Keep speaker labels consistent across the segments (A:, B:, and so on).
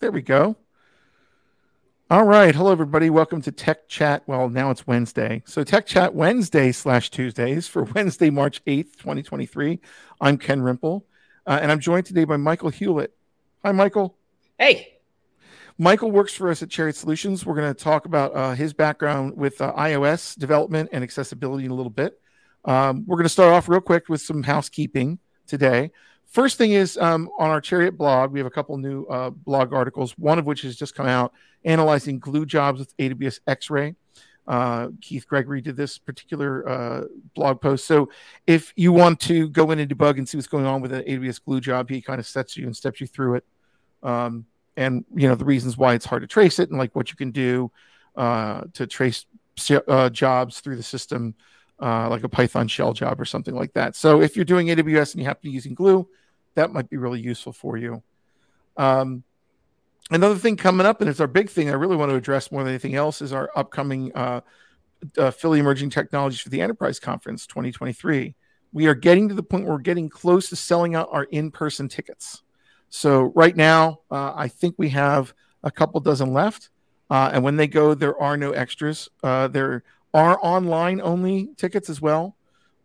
A: There we go. All right. Hello, everybody. Welcome to Tech Chat. Well, now it's Wednesday. So, Tech Chat Wednesday slash Tuesdays for Wednesday, March 8th, 2023. I'm Ken Rimple, uh, and I'm joined today by Michael Hewlett. Hi, Michael.
B: Hey.
A: Michael works for us at Chariot Solutions. We're going to talk about uh, his background with uh, iOS development and accessibility in a little bit. Um, we're going to start off real quick with some housekeeping today. First thing is um, on our Chariot blog, we have a couple new uh, blog articles, one of which has just come out analyzing glue jobs with AWS X Ray. Uh, Keith Gregory did this particular uh, blog post. So if you want to go in and debug and see what's going on with an AWS glue job, he kind of sets you and steps you through it. Um, and, you know, the reasons why it's hard to trace it and like what you can do uh, to trace uh, jobs through the system uh, like a Python shell job or something like that. So if you're doing AWS and you happen to be using Glue, that might be really useful for you. Um, another thing coming up, and it's our big thing I really want to address more than anything else, is our upcoming uh, uh, Philly Emerging Technologies for the Enterprise Conference 2023. We are getting to the point where we're getting close to selling out our in-person tickets. So right now, uh, I think we have a couple dozen left. Uh, and when they go, there are no extras. Uh, there are online only tickets as well.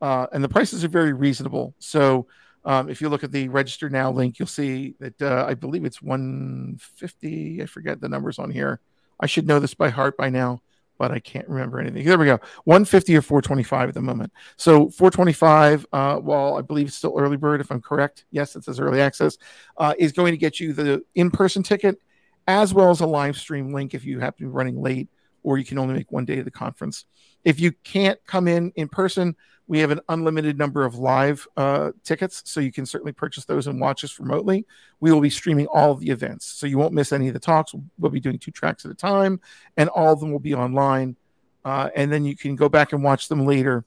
A: Uh, and the prices are very reasonable. So um, if you look at the register now link, you'll see that uh, I believe it's 150. I forget the numbers on here. I should know this by heart by now, but I can't remember anything. There we go. 150 or 425 at the moment. So 425, uh, while I believe it's still early bird, if I'm correct, yes, it says early access, uh, is going to get you the in-person ticket as well as a live stream link if you happen to be running late or you can only make one day of the conference. If you can't come in in person, we have an unlimited number of live uh, tickets, so you can certainly purchase those and watch us remotely. We will be streaming all of the events, so you won't miss any of the talks. We'll be doing two tracks at a time, and all of them will be online. Uh, and then you can go back and watch them later.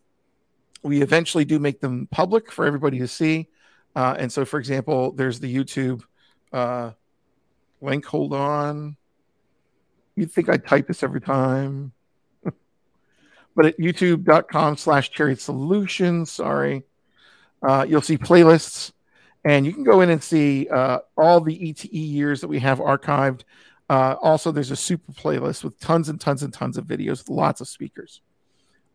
A: We eventually do make them public for everybody to see. Uh, and so, for example, there's the YouTube uh, link. Hold on. You'd think I'd type this every time. but at youtube.com slash chariot solutions, sorry, uh, you'll see playlists and you can go in and see uh, all the ETE years that we have archived. Uh, also, there's a super playlist with tons and tons and tons of videos with lots of speakers.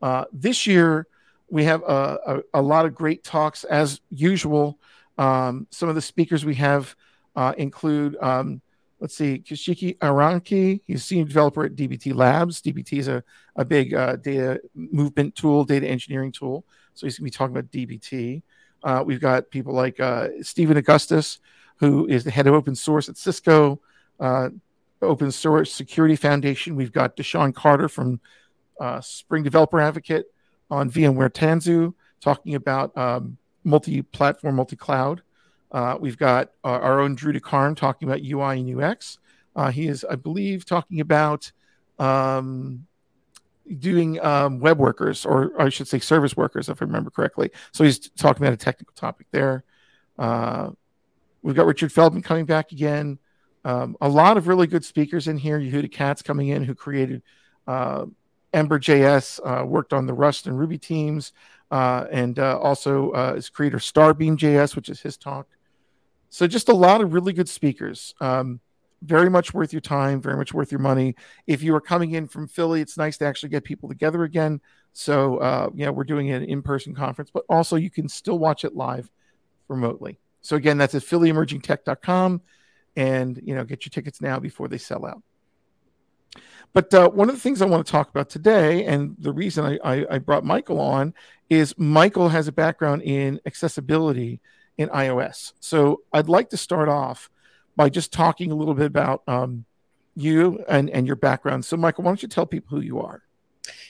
A: Uh, this year, we have a, a, a, lot of great talks as usual. Um, some of the speakers we have uh, include um, let's see, Kishiki Aranki. He's a senior developer at DBT Labs. DBT is a, a big uh, data movement tool, data engineering tool. So he's going to be talking about DBT. Uh, we've got people like uh, Stephen Augustus, who is the head of open source at Cisco, uh, Open Source Security Foundation. We've got DaShaun Carter from uh, Spring Developer Advocate on VMware Tanzu, talking about um, multi platform, multi cloud. Uh, we've got uh, our own Drew DeCarn talking about UI and UX. Uh, he is, I believe, talking about um, doing um, web workers, or I should say service workers, if I remember correctly. So he's talking about a technical topic there. Uh, we've got Richard Feldman coming back again. Um, a lot of really good speakers in here. Yehuda Katz coming in, who created uh, Ember.js, worked on the Rust and Ruby teams, uh, and uh, also uh, is creator Starbeam.js, which is his talk. So just a lot of really good speakers. Um, very much worth your time, very much worth your money. If you are coming in from Philly, it's nice to actually get people together again. So, uh, we're doing an in person conference, but also you can still watch it live remotely. So, again, that's at phillyemergingtech.com and, you know, get your tickets now before they sell out. But uh, one of the things I want to talk about today, and the reason I, I, I brought Michael on, is Michael has a background in accessibility in iOS. So I'd like to start off by just talking a little bit about um, you and, and your background. So, Michael, why don't you tell people who you are?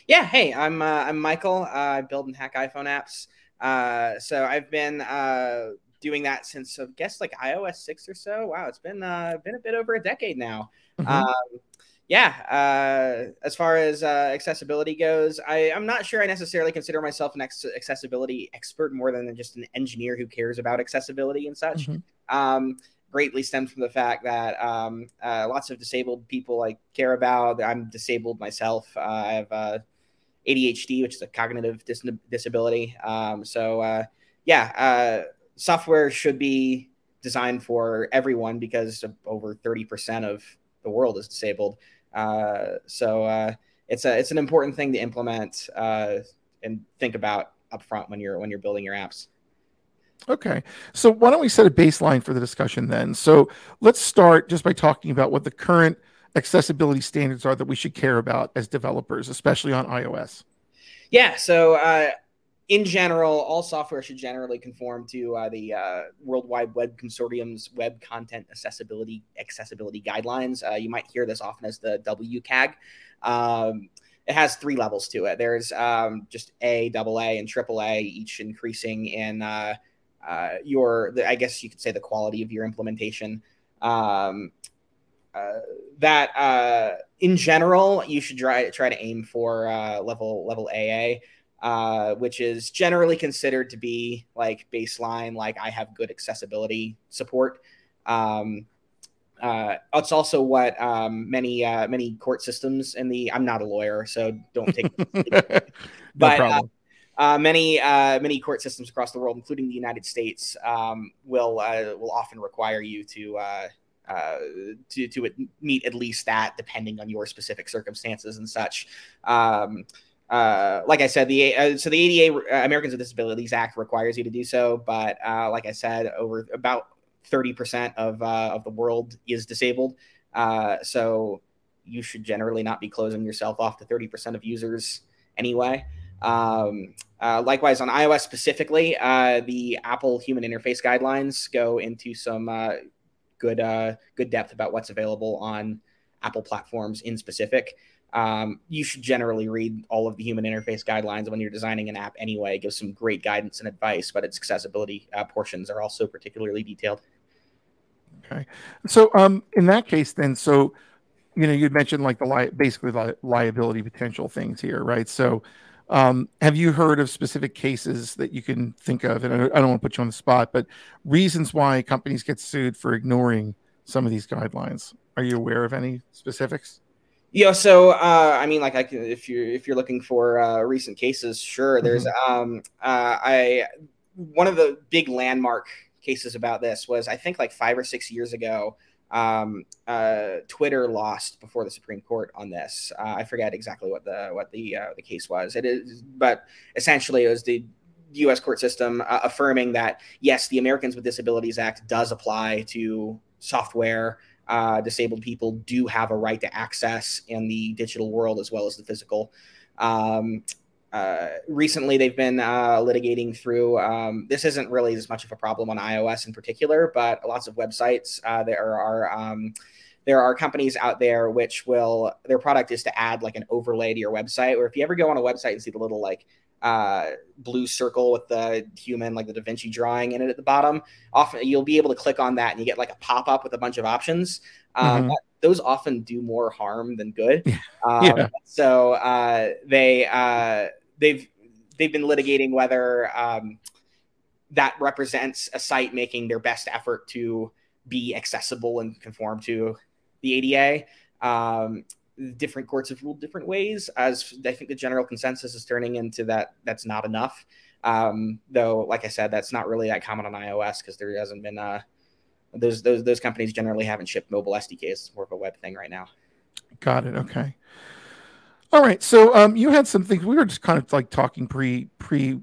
B: Yeah, hey, I'm uh, I'm Michael. Uh, I build and hack iPhone apps. Uh, so I've been uh, doing that since I guess like iOS six or so. Wow, it's been uh, been a bit over a decade now. Mm-hmm. Um, yeah, uh, as far as uh, accessibility goes, I, I'm not sure I necessarily consider myself an ex- accessibility expert more than just an engineer who cares about accessibility and such. Mm-hmm. Um, greatly stems from the fact that um, uh, lots of disabled people I care about. I'm disabled myself. Uh, I have uh, ADHD, which is a cognitive dis- disability. Um, so, uh, yeah, uh, software should be designed for everyone because over 30% of the world is disabled. Uh, so uh, it's a it's an important thing to implement uh, and think about upfront when you're when you're building your apps.
A: Okay. So why don't we set a baseline for the discussion then? So let's start just by talking about what the current accessibility standards are that we should care about as developers, especially on iOS.
B: Yeah. So uh, in general, all software should generally conform to uh, the uh, World Wide Web Consortium's Web Content Accessibility Accessibility Guidelines. Uh, you might hear this often as the WCAG. Um, it has three levels to it. There's um, just A, double A, and triple A, each increasing in uh, uh, your, I guess you could say, the quality of your implementation. Um, uh, that in general, you should try try to aim for level level AA uh, which is generally considered to be like baseline, like I have good accessibility support. Um, uh, it's also what um, many uh, many court systems in the. I'm not a lawyer, so don't take. but uh, uh, many uh, many court systems across the world, including the United States, um, will uh, will often require you to uh, uh, to to meet at least that, depending on your specific circumstances and such. Um, uh, like I said, the uh, so the ADA uh, Americans with Disabilities Act requires you to do so, but uh, like I said, over about thirty percent of uh, of the world is disabled, uh, so you should generally not be closing yourself off to thirty percent of users anyway. Um, likewise, on iOS specifically, the Apple Human Interface Guidelines go into some good good depth about what's available on Apple platforms in specific um, you should generally read all of the human interface guidelines when you're designing an app anyway. It gives some great guidance and advice, but its accessibility uh, portions are also particularly detailed.
A: Okay. So, um, in that case, then, so, you know, you'd mentioned like the li- basically li- liability potential things here, right? So, um, have you heard of specific cases that you can think of? And I, I don't want to put you on the spot, but reasons why companies get sued for ignoring some of these guidelines. Are you aware of any specifics?
B: Yeah, so uh, I mean, like, I can if you're if you're looking for uh, recent cases, sure. There's mm-hmm. um, uh, I one of the big landmark cases about this was I think like five or six years ago. Um, uh, Twitter lost before the Supreme Court on this. Uh, I forget exactly what the what the uh, the case was. It is, but essentially, it was the U.S. court system uh, affirming that yes, the Americans with Disabilities Act does apply to software uh, disabled people do have a right to access in the digital world as well as the physical. Um, uh, recently, they've been uh, litigating through. Um, this isn't really as much of a problem on iOS in particular, but lots of websites. Uh, there are um, there are companies out there which will their product is to add like an overlay to your website. Or if you ever go on a website and see the little like uh, blue circle with the human, like the Da Vinci drawing in it at the bottom. Often you'll be able to click on that and you get like a pop up with a bunch of options. Um, mm-hmm. Those often do more harm than good. Um, yeah. So uh, they uh, they've they've been litigating whether um, that represents a site making their best effort to be accessible and conform to the ADA. Um, different courts have ruled different ways. As I think the general consensus is turning into that that's not enough. Um, though, like I said, that's not really that common on iOS because there hasn't been uh, those those those companies generally haven't shipped mobile SDKs. It's more of a web thing right now.
A: Got it. Okay. All right. So um, you had some things. We were just kind of like talking pre pre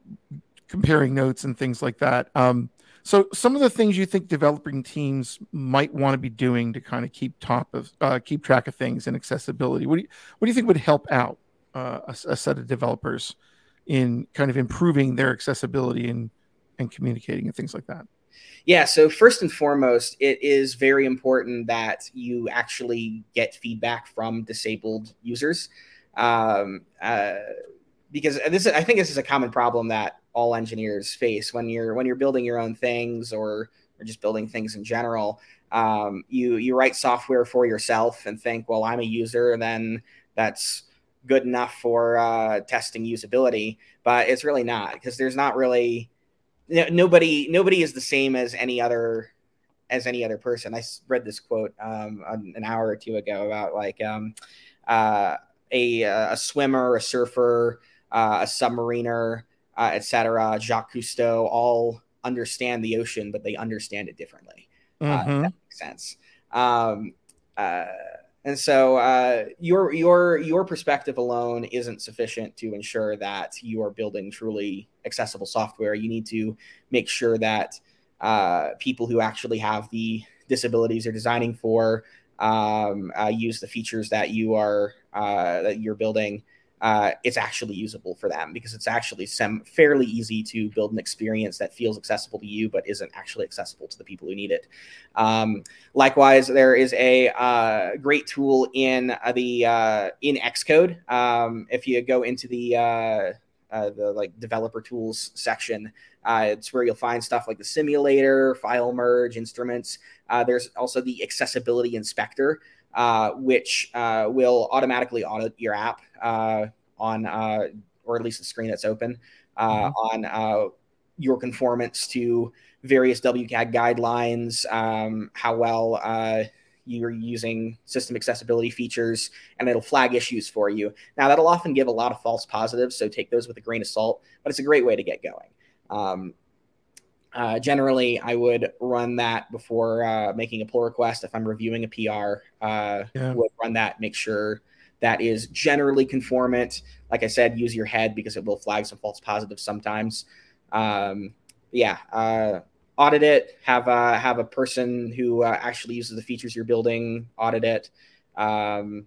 A: comparing notes and things like that. Um, so, some of the things you think developing teams might want to be doing to kind of keep top of uh, keep track of things and accessibility. What do you what do you think would help out uh, a, a, set of developers in kind of improving their accessibility and and communicating and things like that?
B: Yeah. So first and foremost, it is very important that you actually get feedback from disabled users. Um, uh, because this is, I think this is a common problem that all engineers face when you're when you're building your own things or or just building things in general. Um, you you write software for yourself and think, well, I'm a user, then that's good enough for uh, testing usability. But it's really not because there's not really nobody nobody is the same as any other as any other person. I read this quote um, an hour or two ago about like um, uh, a a swimmer, a surfer, uh, a submariner, uh, etc. Jacques Cousteau all understand the ocean, but they understand it differently.
A: Mm-hmm.
B: that makes sense. Um, uh, and so uh, your your your perspective alone isn't sufficient to ensure that you are building truly accessible software. You need to make sure that uh, people who actually have the disabilities you're designing for um, uh, use the features that you are uh, that you're building uh, it's actually usable for them because it's actually some fairly easy to build an experience that feels accessible to you but isn't actually accessible to the people who need it. Um, likewise, there is a uh, great tool in uh, the uh, in Xcode. Um, if you go into the uh, uh, the like developer tools section, it's where you'll find stuff like the simulator, file merge, instruments. there's also the accessibility inspector uh, which uh, will automatically audit your app uh, on, uh, or at least the screen that's open uh, mm-hmm. on your conformance to various WCAG guidelines, um, how well you're using system accessibility features, and it'll flag issues for you. Now, that'll often give a lot of false positives, so take those with a grain of salt, but it's a great way to get going. Um, uh, generally, I would run that before uh, making a pull request. If I'm reviewing a PR, uh, yeah. would run that, make sure that is generally conformant. Like I said, use your head because it will flag some false positives sometimes. Um, yeah, uh, audit it. Have a have a person who uh, actually uses the features you're building audit it. Um,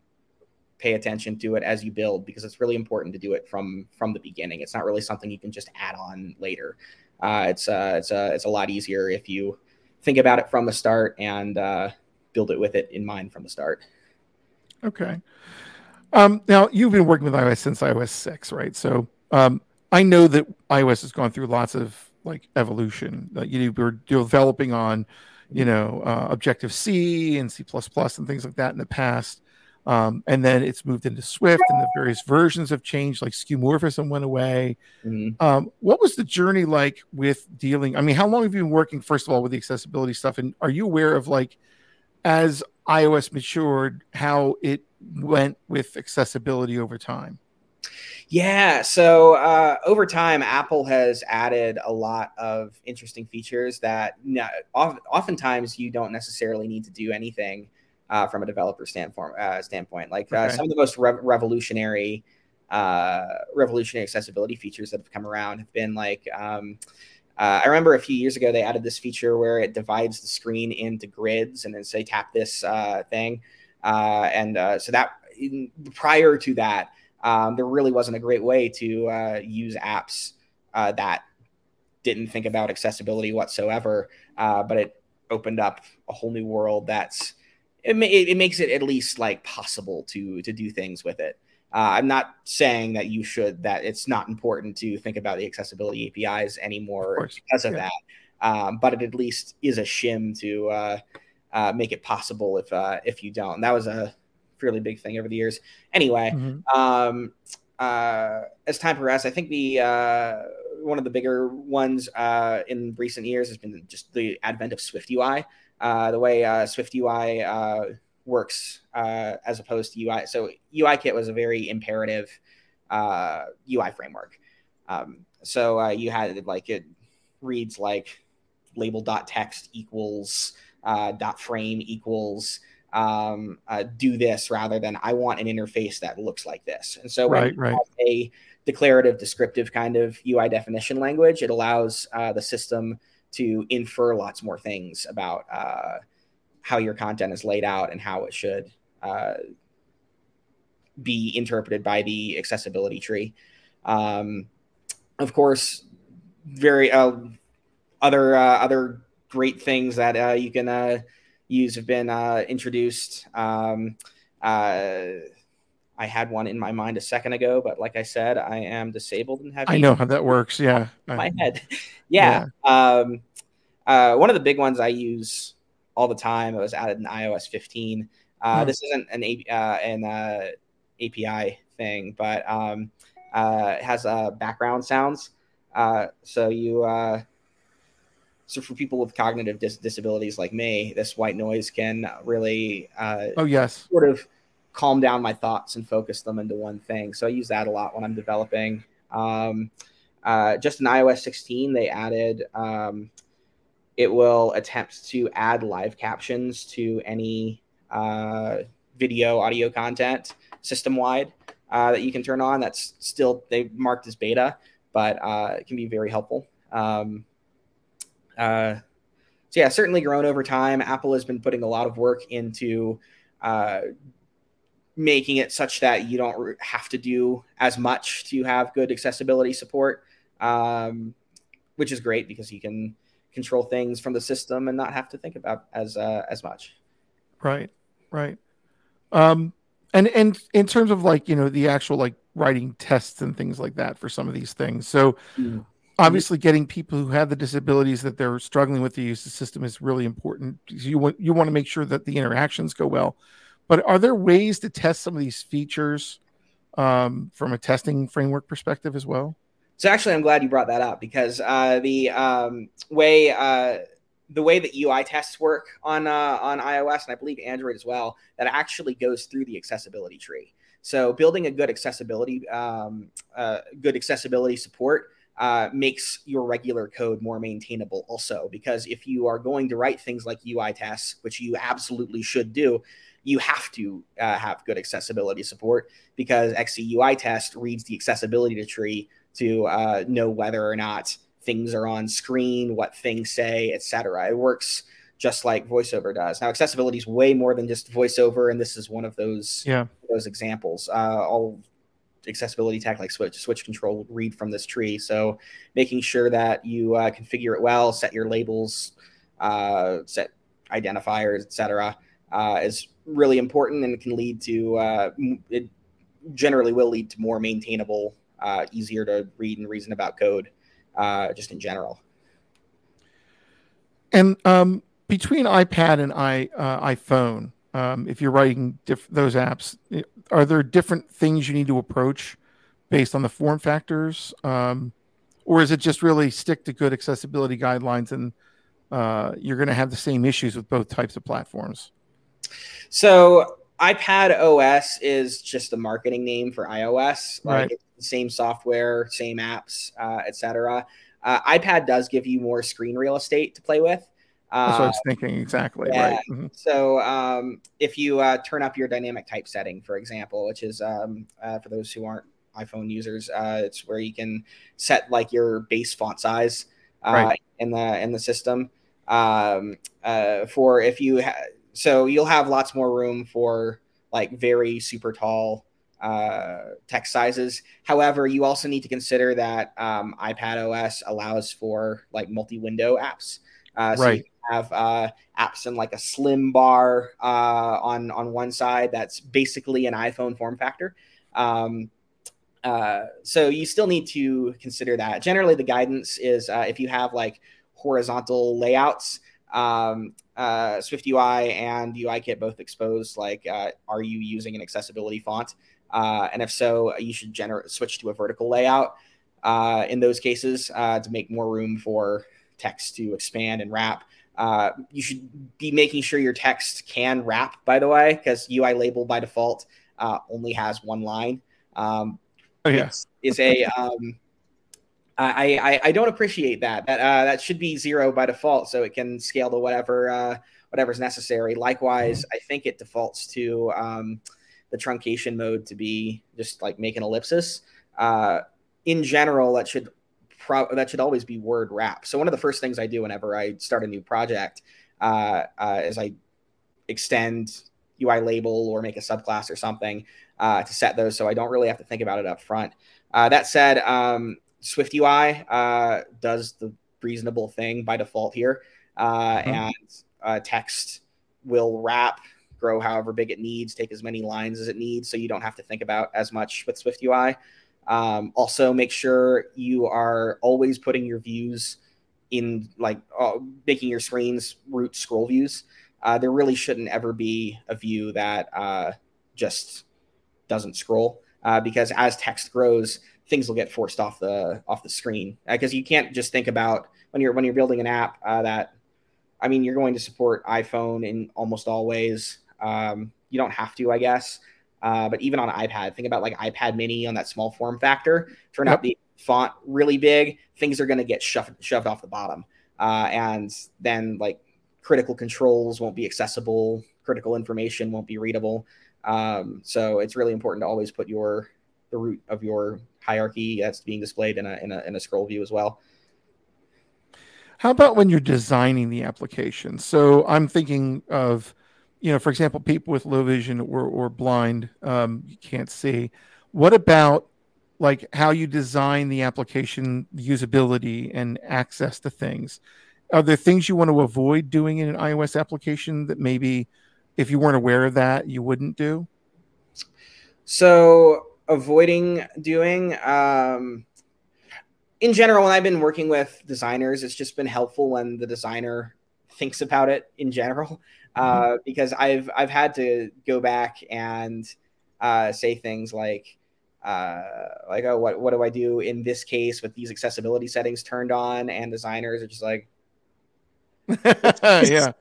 B: pay attention to it as you build because it's really important to do it from from the beginning. It's not really something you can just add on later. Uh, it's uh, it's a uh, it's a lot easier if you think about it from the start and uh, build it with it in mind from the start.
A: Okay. Um, now you've been working with iOS since iOS six, right? So um, I know that iOS has gone through lots of like evolution. That you were developing on, you know, uh, Objective C and C plus plus and things like that in the past. Um, and then it's moved into Swift, and the various versions have changed. Like skeuomorphism went away. Mm-hmm. Um, what was the journey like with dealing? I mean, how long have you been working, first of all, with the accessibility stuff? And are you aware of like, as iOS matured, how it went with accessibility over time?
B: Yeah, so uh, over time, Apple has added a lot of interesting features that oftentimes you don't necessarily need to do anything uh, from a developer standpoint. Uh, standpoint, like uh, okay. some of the most re- revolutionary, uh, revolutionary accessibility features that have come around have been like. Um, uh, I remember a few years ago they added this feature where it divides the screen into grids, and then say tap this uh, thing, and so that in, prior to that, um, there really wasn't a great way to use apps that didn't think about accessibility whatsoever, but it opened up a whole new world that's it, it, makes it at least like possible to to do things with it. Uh, I'm not saying that you should that it's not important to think about the accessibility APIs anymore of because of yeah. that, um, but it at least is a shim to uh, uh, make it possible if uh, if you don't. And that was a fairly big thing over the years. Anyway, mm-hmm. um, uh, as time progressed, I think the uh, one of the bigger ones in recent years has been just the advent of Swift UI. Uh, the way uh, Swift UI uh, works uh, as opposed to UI. So UIKit was a very imperative UI framework. Um, so you had like it reads like label dot text equals dot frame equals um, uh, do this rather than I want an interface that looks like this. And so
A: right, right.
B: a declarative descriptive kind of UI definition language, it allows uh, the system to infer lots more things about uh, how your content is laid out and how it should uh, be interpreted by the accessibility tree. Um, of course, very uh, other uh, other great things that uh, you can uh, use have been introduced. Um, I had one in my mind a second ago, but like I said, I am disabled and have.
A: I know how that works. Yeah,
B: my head. yeah. yeah. Um, uh, one of the big ones I use all the time. It was added in iOS 15. Uh, hmm. This isn't an, uh, an uh, API thing, but um, uh, it has uh, background sounds. so you, so for people with cognitive dis- disabilities like me, this white noise can really,
A: oh yes,
B: sort of calm down my thoughts and focus them into one thing. So I use that a lot when I'm developing. Um, uh, just in iOS 16, they added um, it will attempt to add live captions to any uh, video, audio content system wide uh, that you can turn on. That's still they marked as beta, but uh, it can be very helpful. Um, uh, so yeah, certainly grown over time. Apple has been putting a lot of work into uh, making it such that you don't have to do as much to have good accessibility support, um, which is great because you can control things from the system and not have to think about as uh, as much.
A: Right, right. Um, and and in terms of like you know the actual like writing tests and things like that for some of these things. So mm-hmm. obviously, getting people who have the disabilities that they're struggling with to use the system is really important. You want you want to make sure that the interactions go well. But are there ways to test some of these features um, from a testing framework perspective as well?
B: So actually, I'm glad you brought that up because uh, the um, way uh, the way that UI tests work on uh, on iOS and I believe Android as well, that actually goes through the accessibility tree. So building a good accessibility um, uh, good accessibility support uh, makes your regular code more maintainable also because if you are going to write things like UI tests, which you absolutely should do, you have to uh, have good accessibility support because XC UI test reads the accessibility tree to uh, know whether or not things are on screen, what things say, etc. It works just like voiceover does. Now, accessibility is way more than just voiceover, and this is one of those yeah. those examples. Uh, all accessibility tech like switch switch control read from this tree. So, making sure that you uh, configure it well, set your labels, uh, set identifiers, etc., uh, is really important and can lead to uh, it generally will lead to more maintainable, uh, easier to read and reason about code uh, just in general.
A: And um, between iPad and i uh, iPhone, um, if you're writing diff- those apps, are there different things you need to approach based on the form factors, um, or is it just really stick to good accessibility guidelines and uh, you're going to have the same issues with both types of platforms?
B: So iPad OS is just a marketing name for iOS. Like right same software, same apps, uh, etc. Uh, iPad does give you more screen real estate to play with.
A: That's what I was uh, thinking exactly. Yeah. Right.
B: Mm-hmm. So um, if you uh, turn up your dynamic type setting, for example, which is um, uh, for those who aren't iPhone users, uh, it's where you can set like your base font size uh, right. in the in the system. Um, uh, for if you ha- so you'll have lots more room for like very super tall uh, text sizes. However, you also need to consider that um, iPad OS allows for like multi-window apps. Uh, so right. you have uh, apps in like a slim bar uh, on on one side that's basically an iPhone form factor. Um, uh, so you still need to consider that. Generally, the guidance is uh, if you have like horizontal layouts, um, uh, SwiftUI and UIKit both expose like, uh, are you using an accessibility font? Uh, and if so, you should gener- switch to a vertical layout uh, in those cases uh, to make more room for text to expand and wrap. Uh, you should be making sure your text can wrap, by the way, because UI label by default uh, only has one line. Um,
A: oh, yeah.
B: It's, it's a. Um, I, I, I don't appreciate that. That uh, that should be zero by default, so it can scale to whatever whatever's necessary. Likewise, mm-hmm. I think it defaults to um, the truncation mode to be just like make an ellipsis. Uh, in general, that should pro- that should always be word wrap. So one of the first things I do whenever I start a new project uh, uh, is I extend UI label or make a subclass or something uh, to set those, so I don't really have to think about it up front. Uh, that said, um, Swift UI uh, does the reasonable thing by default here, uh, mm-hmm. and uh, text will wrap grow however big it needs, take as many lines as it needs, so you don't have to think about as much with Swift UI. Um, also, make sure you are always putting your views in like uh, making your screens root scroll views. Uh, there really shouldn't ever be a view that uh, just doesn't scroll uh, because as text grows, things will get forced off the off the screen because uh, you can't just think about when you're when you're building an app uh, that I mean, you're going to support iPhone in almost all ways. Um, you don't have to, I guess. Uh, but even on iPad, think about like iPad Mini on that small form factor. Turn yep. out the font really big, things are going to get shoved shoved off the bottom. uh, and then like critical controls won't be accessible, critical information won't be readable. Um, so it's really important to always put your the root of your hierarchy that's being displayed in a, in a in a scroll view as well.
A: How about when you're designing the application? So I'm thinking of, you know, for example, people with low vision or, or blind, um, you can't see. What about like how you design the application usability and access to things? Are there things you want to avoid doing in an iOS application that maybe if you weren't aware of that, you wouldn't do?
B: So avoiding doing, um, in general, when I've been working with designers, it's just been helpful when the designer thinks about it in general, uh, mm-hmm. because I've I've had to go back and uh, say things like uh, like oh what what do I do in this case with these accessibility settings turned on, and designers are just like
A: yeah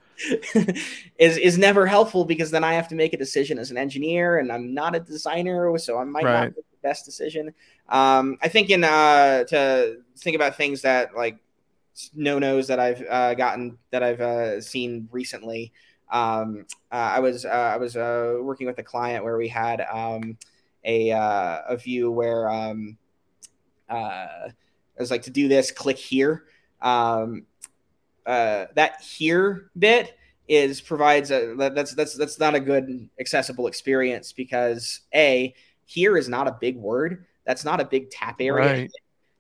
B: is is never helpful because then I have to make a decision as an engineer and I'm not a designer, so I might right. not make the best decision. Um, I think in uh, to think about things that like no nos that I've uh, gotten that I've uh, seen recently. Um, uh, I was uh, I was uh, working with a client where we had um, a uh, a view where um, uh, it was like to do this, click here. Um, uh, that here bit is provides a that's that's that's not a good accessible experience because a here is not a big word that's not a big tap area right.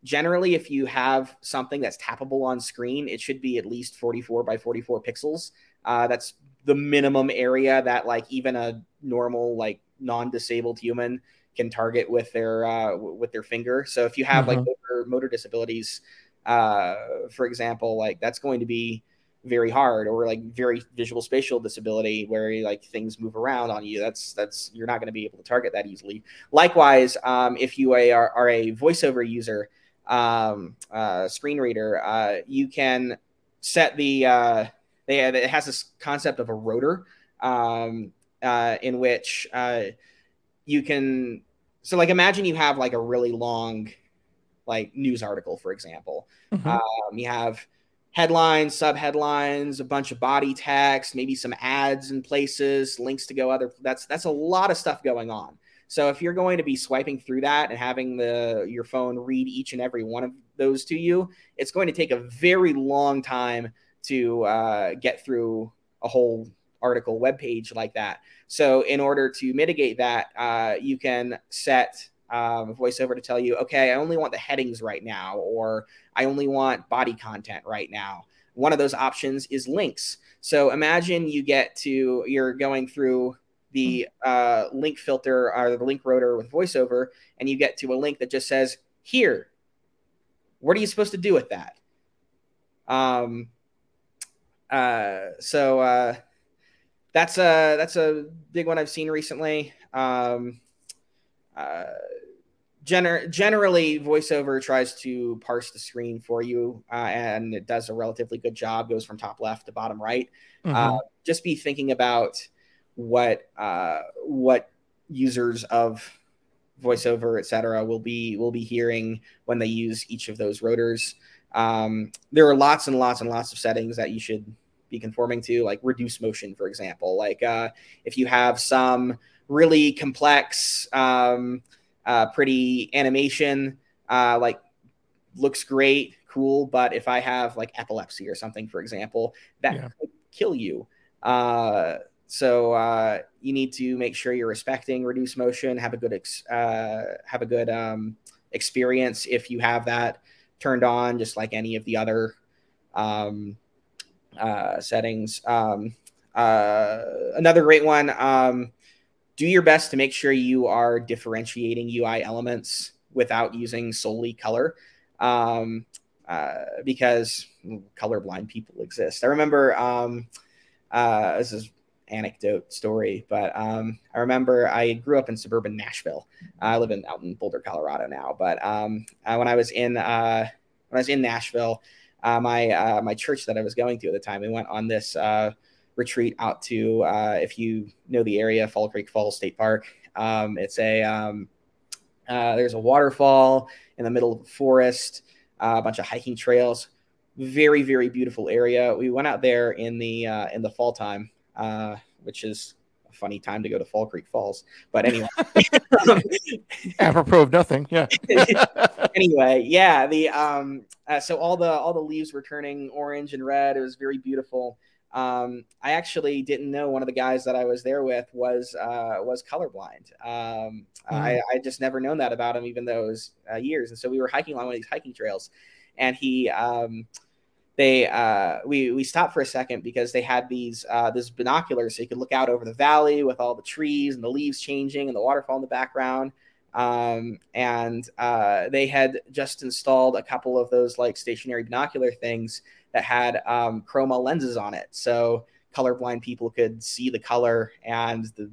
B: generally if you have something that's tappable on screen it should be at least 44 by 44 pixels uh, that's the minimum area that like even a normal like non-disabled human can target with their uh, with their finger so if you have mm-hmm. like motor, motor disabilities uh, for example, like that's going to be very hard or like very visual spatial disability where like things move around on you. That's that's you're not going to be able to target that easily. Likewise um, if you are, are a voiceover user um, uh, screen reader uh, you can set the uh, they, it has this concept of a rotor um, uh, in which uh, you can so like imagine you have like a really long like news article, for example. Mm-hmm. Um, you have headlines, sub headlines, a bunch of body text, maybe some ads in places, links to go other. That's that's a lot of stuff going on. So if you're going to be swiping through that and having the your phone read each and every one of those to you, it's going to take a very long time to uh, get through a whole article web page like that. So in order to mitigate that, uh, you can set um, voiceover to tell you, okay, I only want the headings right now, or I only want body content right now. One of those options is links. So imagine you get to, you're going through the uh, link filter or the link rotor with voiceover, and you get to a link that just says, here. What are you supposed to do with that? Um, uh, so uh, that's a that's a big one I've seen recently. Um, uh, gener- generally voiceover tries to parse the screen for you uh, and it does a relatively good job goes from top left to bottom right. Mm-hmm. uh, just be thinking about what uh, what users of voiceover etc will be will be hearing when they use each of those rotors. Um, there are lots and lots and lots of settings that you should be conforming to like reduce motion for example. Like uh, if you have some really complex um, uh, pretty animation, uh, like looks great, cool. But if I have like epilepsy or something, for example, that yeah. could kill you. Uh, so uh, you need to make sure you're respecting reduced motion, have a good ex- uh, have a good um, experience if you have that turned on, just like any of the other um, uh, settings. Um, uh, another great one. Do your best to make sure you are differentiating UI elements without using solely color. Um, uh, because colorblind people exist. I remember um, uh, this is anecdote story, but um, I remember I grew up in suburban Nashville. I live in out in Boulder, Colorado now. But um, uh, when I was in uh, when I was in Nashville, uh, my uh, my church that I was going to at the time, we went on this retreat out to, uh, if you know the area, Fall Creek Falls State Park. Um, it's a um, uh, there's a waterfall in the middle of the forest, uh, a bunch of hiking trails, very very beautiful area. We went out there in the uh, in the fall time, uh, which is a funny time to go to Fall Creek Falls. But anyway,
A: apropos of nothing, yeah.
B: anyway, yeah. The um, uh, so all the all the leaves were turning orange and red. It was very beautiful. Um, I actually didn't know one of the guys that I was there with was uh, was colorblind. Um, mm. I, I just never known that about him, even those uh, years. And so we were hiking along one of these hiking trails, and he um, they uh, we we stopped for a second because they had these uh, this binoculars so you could look out over the valley with all the trees and the leaves changing and the waterfall in the background. Um, and uh, they had just installed a couple of those like stationary binocular things that had um, chroma lenses on it, so colorblind people could see the color and the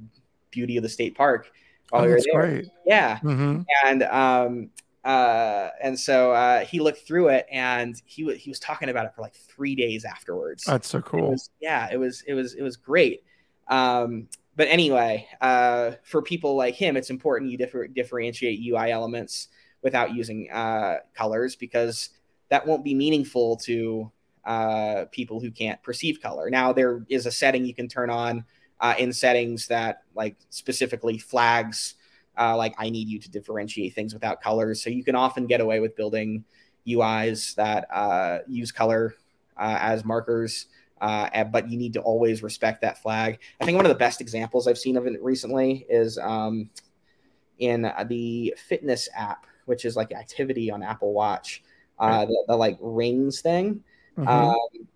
B: beauty of the state park
A: while oh, we were there. Great.
B: Yeah, mm-hmm. and um, uh, and so uh, he looked through it and he w- he was talking about it for like three days afterwards.
A: That's so cool.
B: It was, yeah, it was it was it was great. Um, but anyway, uh, for people like him, it's important you differ- differentiate UI elements without using uh, colors because that won't be meaningful to uh, people who can't perceive color. Now there is a setting you can turn on uh, in settings that like specifically flags uh, like I need you to differentiate things without colors. So you can often get away with building UIs that uh, use color uh, as markers, uh, but you need to always respect that flag. I think one of the best examples I've seen of it recently is um, in the fitness app, which is like activity on Apple Watch, uh, the, the, like rings thing. Mm-hmm. Um,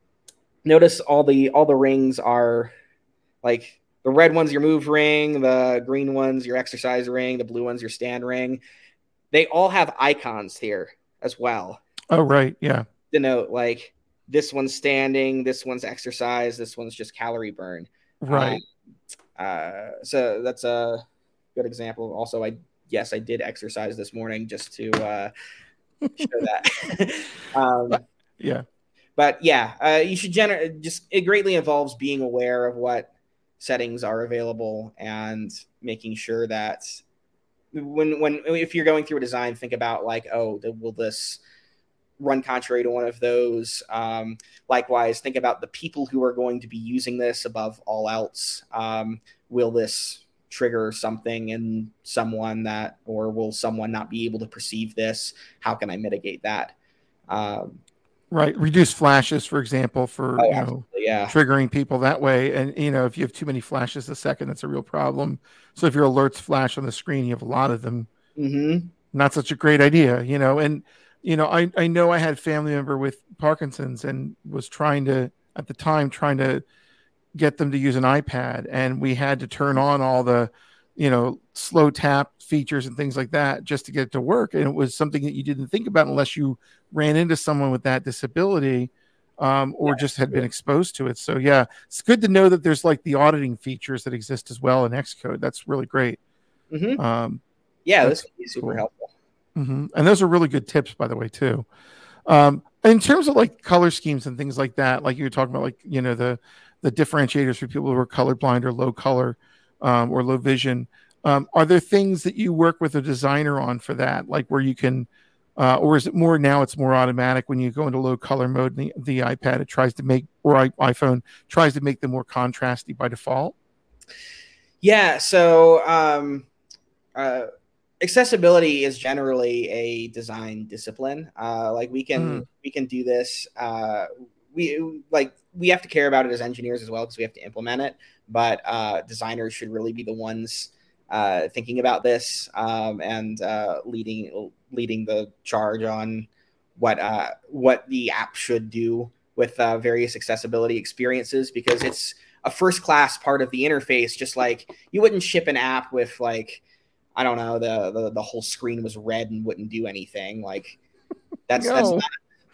B: notice all the all the rings are like the red one's your move ring, the green one's your exercise ring, the blue one's your stand ring. They all have icons here as well.
A: Oh, right. Yeah.
B: Denote like this one's standing, this one's exercise, this one's just calorie burn.
A: Right.
B: Um, uh, so that's a good example. Also, I yes, I did exercise this morning just to uh, show that. um,
A: yeah.
B: But yeah, uh, you should generate just it greatly involves being aware of what settings are available and making sure that when when if you're going through a design think about like oh will this run contrary to one of those? Um, likewise think about the people who are going to be using this above all else. Um, will this trigger something in someone that or will someone not be able to perceive this? How can i mitigate that? Um,
A: Right. Reduce flashes, for example, for
B: oh,
A: you know,
B: yeah.
A: triggering people that way. And you know, if you have too many flashes a second, that's a real problem. So if your alerts flash on the screen, you have a lot of them.
B: Mm-hmm.
A: Not such a great idea, you know. And you know, I I know I had a family member with Parkinson's and was trying to at the time trying to get them to use an iPad, and we had to turn on all the you know slow tap features and things like that just to get it to work. And it was something that you didn't think about unless you ran into someone with that disability um, or yeah, just had been exposed to it. So yeah it's good to know that there's like the auditing features that exist as well in xcode. That's really great.
B: Mm-hmm.
A: um,
B: yeah this would be super cool. helpful.
A: Mm-hmm. and those are really good tips by the way too. Um, in terms of like color schemes and things like that like you were talking about like you know the the differentiators for people who are colorblind or low color um, or low vision. Um, are there things that you work with a designer on for that, like where you can, uh, or is it more now? It's more automatic when you go into low color mode. The, the iPad it tries to make, or iPhone tries to make them more contrasty by default.
B: Yeah. So um, uh, accessibility is generally a design discipline. Uh, like we can mm. we can do this. Uh, we like we have to care about it as engineers as well because we have to implement it but uh, designers should really be the ones uh, thinking about this um, and uh, leading leading the charge on what uh, what the app should do with uh, various accessibility experiences because it's a first class part of the interface. Just like you wouldn't ship an app with like I don't know the the, the whole screen was red and wouldn't do anything. Like that's no. that's not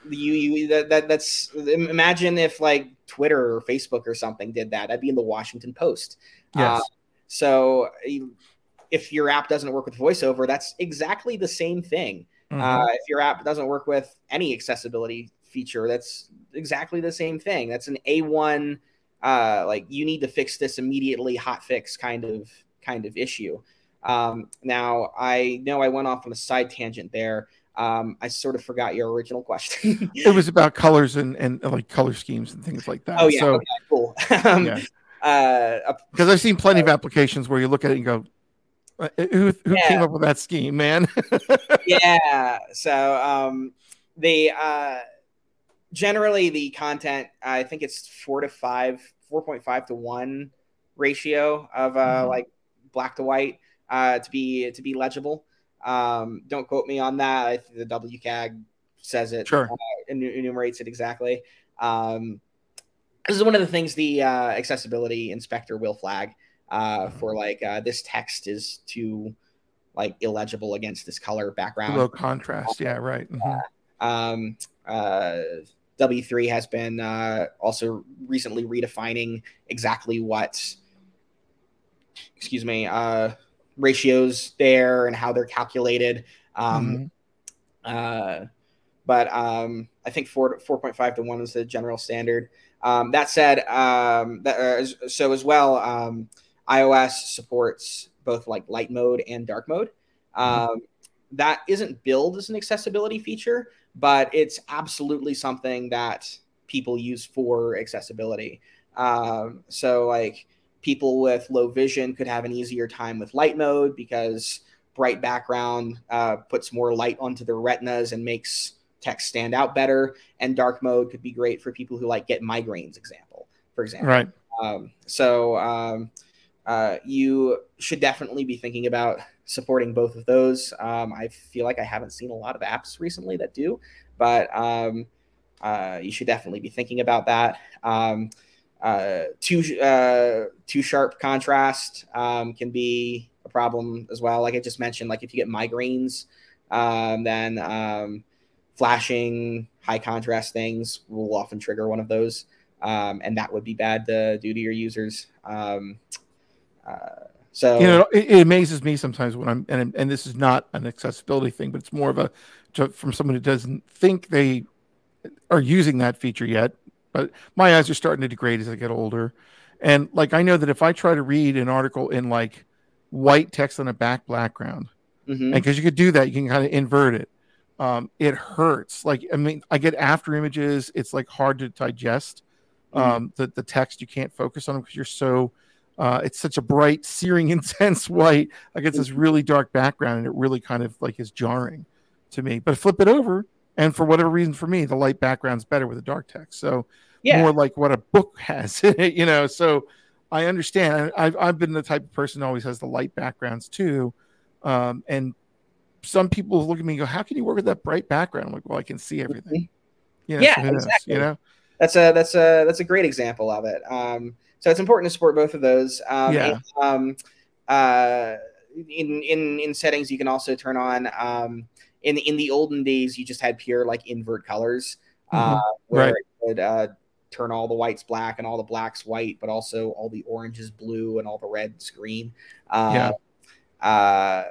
B: you you that, that that's imagine if like Twitter or Facebook or something did that. I'd be in the Washington Post.
A: Yes. Uh,
B: so if your app doesn't work with voiceover, that's exactly the same thing. Mm-hmm. Uh, if your app doesn't work with any accessibility feature, that's exactly the same thing. That's an A1 uh, like you need to fix this immediately hot fix kind of kind of issue. Um, now I know I went off on a side tangent there. Um, I sort of forgot your original question.
A: it was about colors and, and like color schemes and things like that.
B: Oh yeah, so, okay, cool. um, yeah.
A: Because uh, I've seen plenty uh, of applications where you look at it and go, uh, "Who who yeah. came up with that scheme, man?"
B: yeah. So um, the uh, generally the content, I think it's four to five, four point five to one ratio of uh, mm-hmm. like black to white uh, to be to be legible. Um, don't quote me on that. I think the WCAG says it,
A: sure.
B: uh, enumerates it exactly. Um, this is one of the things the uh, accessibility inspector will flag uh, mm-hmm. for like uh, this text is too like illegible against this color background.
A: Low contrast, yeah, right.
B: Mm-hmm. Um, uh, W3 has been uh, also recently redefining exactly what, excuse me, uh, ratios there and how they're calculated. Um, mm-hmm. uh, but um, I think four four point five to one is the general standard. Um, that said, um, that, uh, so as well, um, iOS supports both like light mode and dark mode. Mm-hmm. Um, that isn't billed as an accessibility feature, but it's absolutely something that people use for accessibility. Um, so like people with low vision could have an easier time with light mode because bright background uh, puts more light onto their retinas and makes text stand out better. And dark mode could be great for people who like get migraines. Example, for example.
A: Right.
B: Um, so um, uh, you should definitely be thinking about supporting both of those. Um, I feel like I haven't seen a lot of apps recently that do, but um, uh, you should definitely be thinking about that. Uh, too uh, too sharp contrast um, can be a problem as well. Like I just mentioned, like if you get migraines, um, then um, flashing high contrast things will often trigger one of those, um, and that would be bad to do to your users. Um, uh, so
A: you know, it, it, amazes me sometimes when I'm and and this is not an accessibility thing, but it's more of a from someone who doesn't think they are using that feature yet but my eyes are starting to degrade as I get older. And like I know that if I try to read an article in like white text on a back background, mm-hmm. and because you could do that, you can kind of invert it. Um, it hurts. Like I mean, I get after images. It's like hard to digest. Mm-hmm. Um, the the text you can't focus on them because you're so. Uh, it's such a bright, searing, intense white. It's this really dark background, and it really kind of like is jarring to me. But flip it over, and for whatever reason, for me, the light background's better with the dark text. So yeah. more like what a book has you know. So I understand. I've I've been the type of person who always has the light backgrounds too, um, and some people look at me and go, "How can you work with that bright background?" I'm like, "Well, I can see everything."
B: You know, yeah, so exactly. you know, that's a that's a that's a great example of it. Um, so it's important to support both of those. Um,
A: yeah. And,
B: um, uh, in in in settings, you can also turn on um, in in the olden days, you just had pure like invert colors, mm-hmm. uh, where right. it would uh, turn all the whites black and all the blacks white, but also all the oranges blue and all the reds green. Uh, yeah. Uh,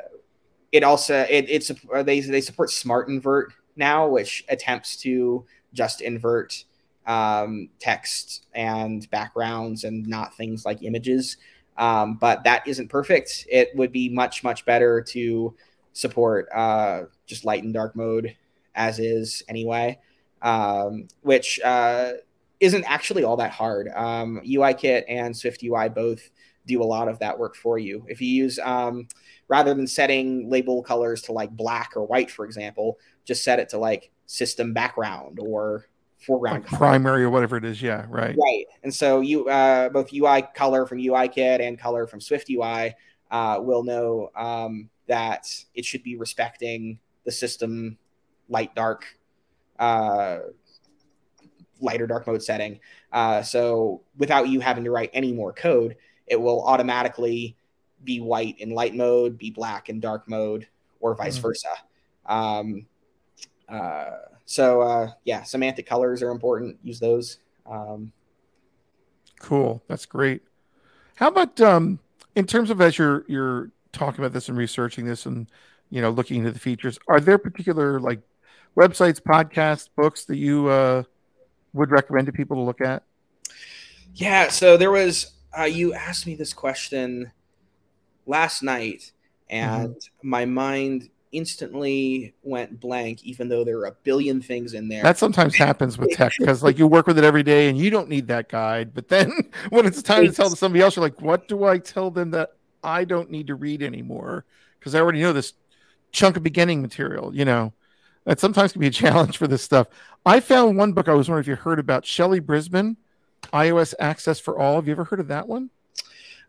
B: it also it it's uh, they they support smart invert now, which attempts to just invert um, text and backgrounds and not things like images. Um, but that isn't perfect. It would be much much better to support uh, just light and dark mode as is anyway, um, which uh, isn't actually all that hard. Um, UIKit and SwiftUI both do a lot of that work for you. If you use um, rather than setting label colors to like black or white, for example, just set it to like system background or foreground
A: like primary or whatever it is. Yeah, right.
B: Right. And so you uh, both UI color from UIKit and color from SwiftUI uh, will know um, that it should be respecting the system light dark uh, lighter dark mode setting. Uh, so without you having to write any more code it will automatically be white in light mode be black in dark mode or vice mm-hmm. versa. Um, uh, so uh, yeah semantic colors are important. Use those. Um,
A: cool. That's great. How about um, in terms of as you're you're talking about this and researching this and you know looking into the features are there particular like websites podcasts books that you uh, would recommend to people to look at
B: yeah so there was uh, you asked me this question last night and mm-hmm. my mind instantly went blank, even though there are a billion things in there.
A: That sometimes happens with tech because, like, you work with it every day and you don't need that guide. But then when it's time to tell somebody else, you're like, what do I tell them that I don't need to read anymore? Because I already know this chunk of beginning material, you know. That sometimes can be a challenge for this stuff. I found one book I was wondering if you heard about Shelly Brisbane, iOS Access for All. Have you ever heard of that one?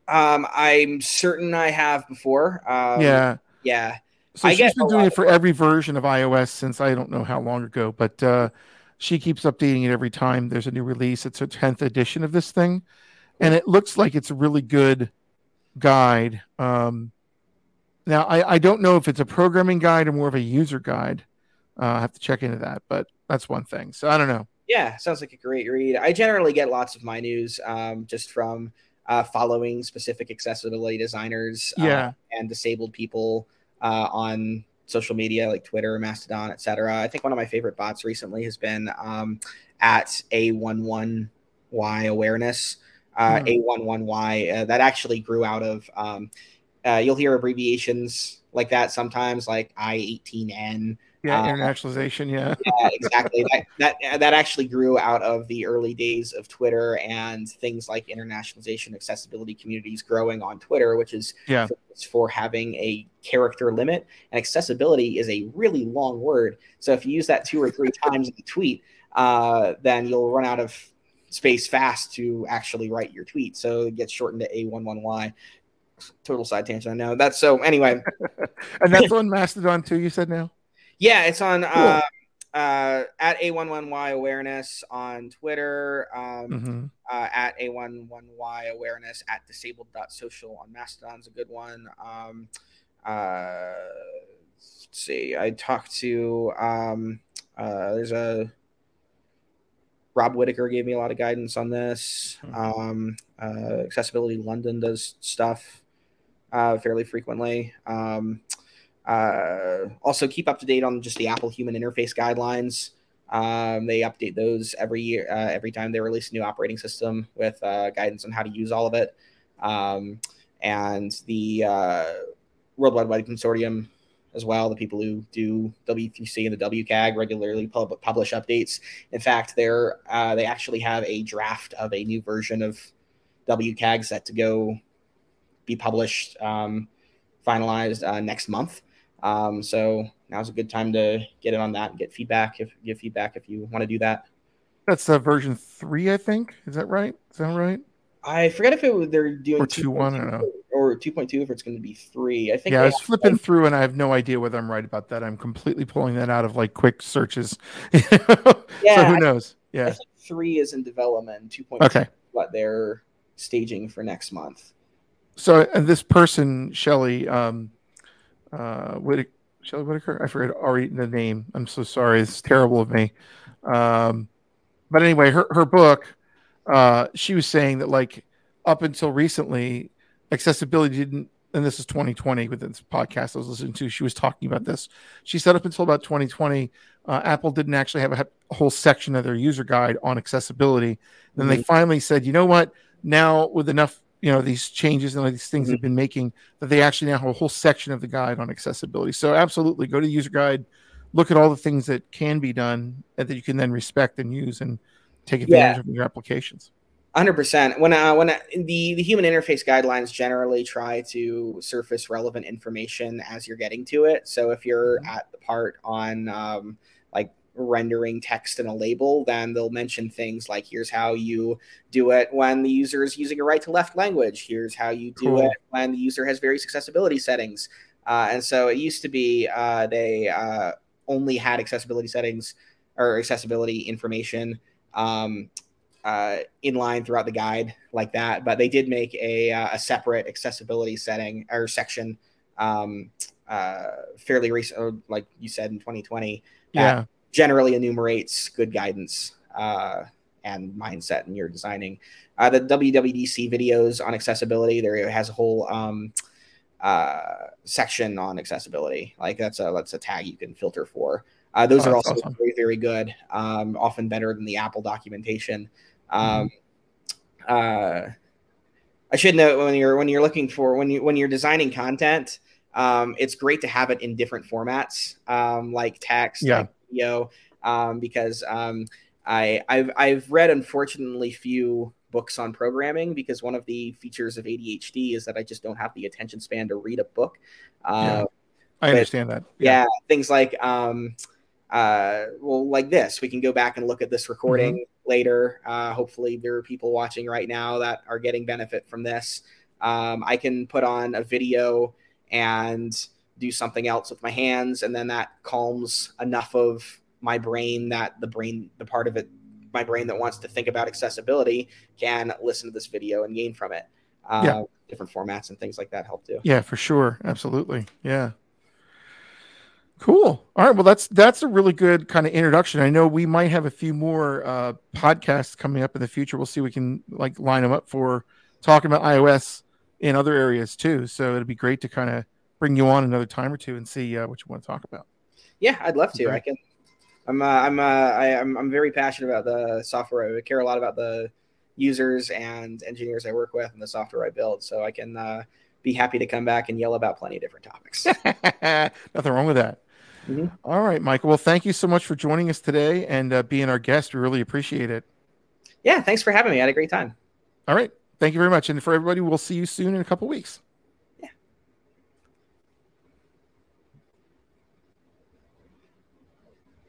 B: Um, I'm certain I have before. Um,
A: yeah.
B: Yeah.
A: So I she's been doing it for every version of iOS since I don't know how long ago, but uh, she keeps updating it every time there's a new release. It's a 10th edition of this thing, and it looks like it's really good guide. Um, now, I, I don't know if it's a programming guide or more of a user guide. Uh, I have to check into that, but that's one thing. So I don't know.
B: Yeah, sounds like a great read. I generally get lots of my news um, just from uh, following specific accessibility designers
A: uh, yeah.
B: and disabled people uh, on social media like Twitter, Mastodon, etc. I think one of my favorite bots recently has been um, at A11Y awareness. Uh, mm. A11Y uh, that actually grew out of. Um, uh, you'll hear abbreviations like that sometimes, like I18N
A: yeah, uh, internationalization. Yeah,
B: yeah, exactly. that that that actually grew out of the early days of Twitter and things like internationalization, accessibility communities growing on Twitter, which is
A: yeah.
B: for having a character limit. And accessibility is a really long word, so if you use that two or three times in a tweet, uh, then you'll run out of space fast to actually write your tweet. So it gets shortened to A11Y. Total side tangent. I know that's so. Anyway,
A: and that's on Mastodon too. You said now.
B: Yeah, it's on cool. uh, uh, at A11Y Awareness on Twitter, um, mm-hmm. uh, at A11Y Awareness, at disabled.social on Mastodon's a good one. Um, uh, let's see, I talked to, um, uh, there's a, Rob Whitaker gave me a lot of guidance on this. Mm-hmm. Um, uh, Accessibility London does stuff uh, fairly frequently. Um, uh, also, keep up to date on just the Apple Human Interface guidelines. Um, they update those every year, uh, every time they release a new operating system with uh, guidance on how to use all of it. Um, and the uh, World Wide Web Consortium as well, the people who do W3C and the WCAG regularly pub- publish updates. In fact, they're uh, they actually have a draft of a new version of WCAG set to go be published, um, finalized uh, next month. Um, so now's a good time to get in on that and get feedback. If give feedback if you want to do that.
A: That's uh, version three, I think. Is that right? Is that right?
B: I forget if it they're doing
A: or two one or
B: or two point two if it's going to be three. I think.
A: Yeah, I was flipping through and I have no idea whether I'm right about that. I'm completely pulling that out of like quick searches. yeah. So who knows? Yeah.
B: three is in development. Two point
A: okay.
B: What they're staging for next month.
A: So and this person, Shelly, um, uh, Whitaker, Shelly Whitaker. I forget already the name. I'm so sorry. It's terrible of me. Um, but anyway, her her book, uh, she was saying that like up until recently, accessibility didn't. And this is 2020 with this podcast I was listening to. She was talking about this. She said up until about 2020, uh, Apple didn't actually have a, a, whole section of their user guide on accessibility. Then mm-hmm. they finally said, you know what? Now with enough you know these changes and these things mm-hmm. they've been making that they actually now have a whole section of the guide on accessibility so absolutely go to the user guide look at all the things that can be done and that you can then respect and use and take advantage yeah. of in your applications
B: 100% when uh, when uh, the the human interface guidelines generally try to surface relevant information as you're getting to it so if you're mm-hmm. at the part on um, like rendering text in a label, then they'll mention things like here's how you do it when the user is using a right to left language. Here's how you do cool. it when the user has various accessibility settings. Uh, and so it used to be uh, they uh, only had accessibility settings or accessibility information um, uh, in line throughout the guide like that. But they did make a, uh, a separate accessibility setting or section um, uh, fairly recent, like you said in 2020.
A: Yeah
B: generally enumerates good guidance uh, and mindset in your designing. Uh, the WWDC videos on accessibility, there has a whole um, uh, section on accessibility. Like that's a that's a tag you can filter for. Uh, those oh, are also awesome. very very good. Um, often better than the Apple documentation. Um, mm-hmm. I should note when you're when you're looking for when you when you're designing content um, it's great to have it in different formats, um, like text,
A: Yeah.
B: like video, um, because um, I I've I've read unfortunately few books on programming because one of the features of ADHD is that I just don't have the attention span to read a book. Uh,
A: I understand that.
B: yeah, things like um uh well like this we can go back and look at this recording
A: Mm-hmm.
B: Later uh hopefully there are people watching right now that are getting benefit from this um i can put on a video and do something else with my hands and then that calms enough of my brain that the brain the part of it my brain that wants to think about accessibility can listen to this video and gain from it uh,
A: Yeah.
B: different formats and things like that help too
A: Yeah, for sure. Absolutely. Yeah. Cool. All right. Well, that's that's a really good kind of introduction. I know we might have a few more uh, podcasts coming up in the future. We'll see if we can like line them up for talking about iOS in other areas too. So it'd be great to kind of bring you on another time or two and see uh, what you want to talk about.
B: Yeah, I'd love to.
A: Okay.
B: I can. I'm. Uh, I'm. Uh, I, I'm. I'm very passionate about the software. I care a lot about the users and engineers I work with and the software I build. So I can uh, be happy to come back and yell about plenty of different topics.
A: Nothing wrong with that.
B: Mhm.
A: All right, Michael. Well, thank you so much for joining us today and uh, being our guest. We really appreciate it.
B: yeah. Thanks for having me. I had a great time.
A: All right. Thank you very much. And for everybody, we'll see you soon in a couple weeks.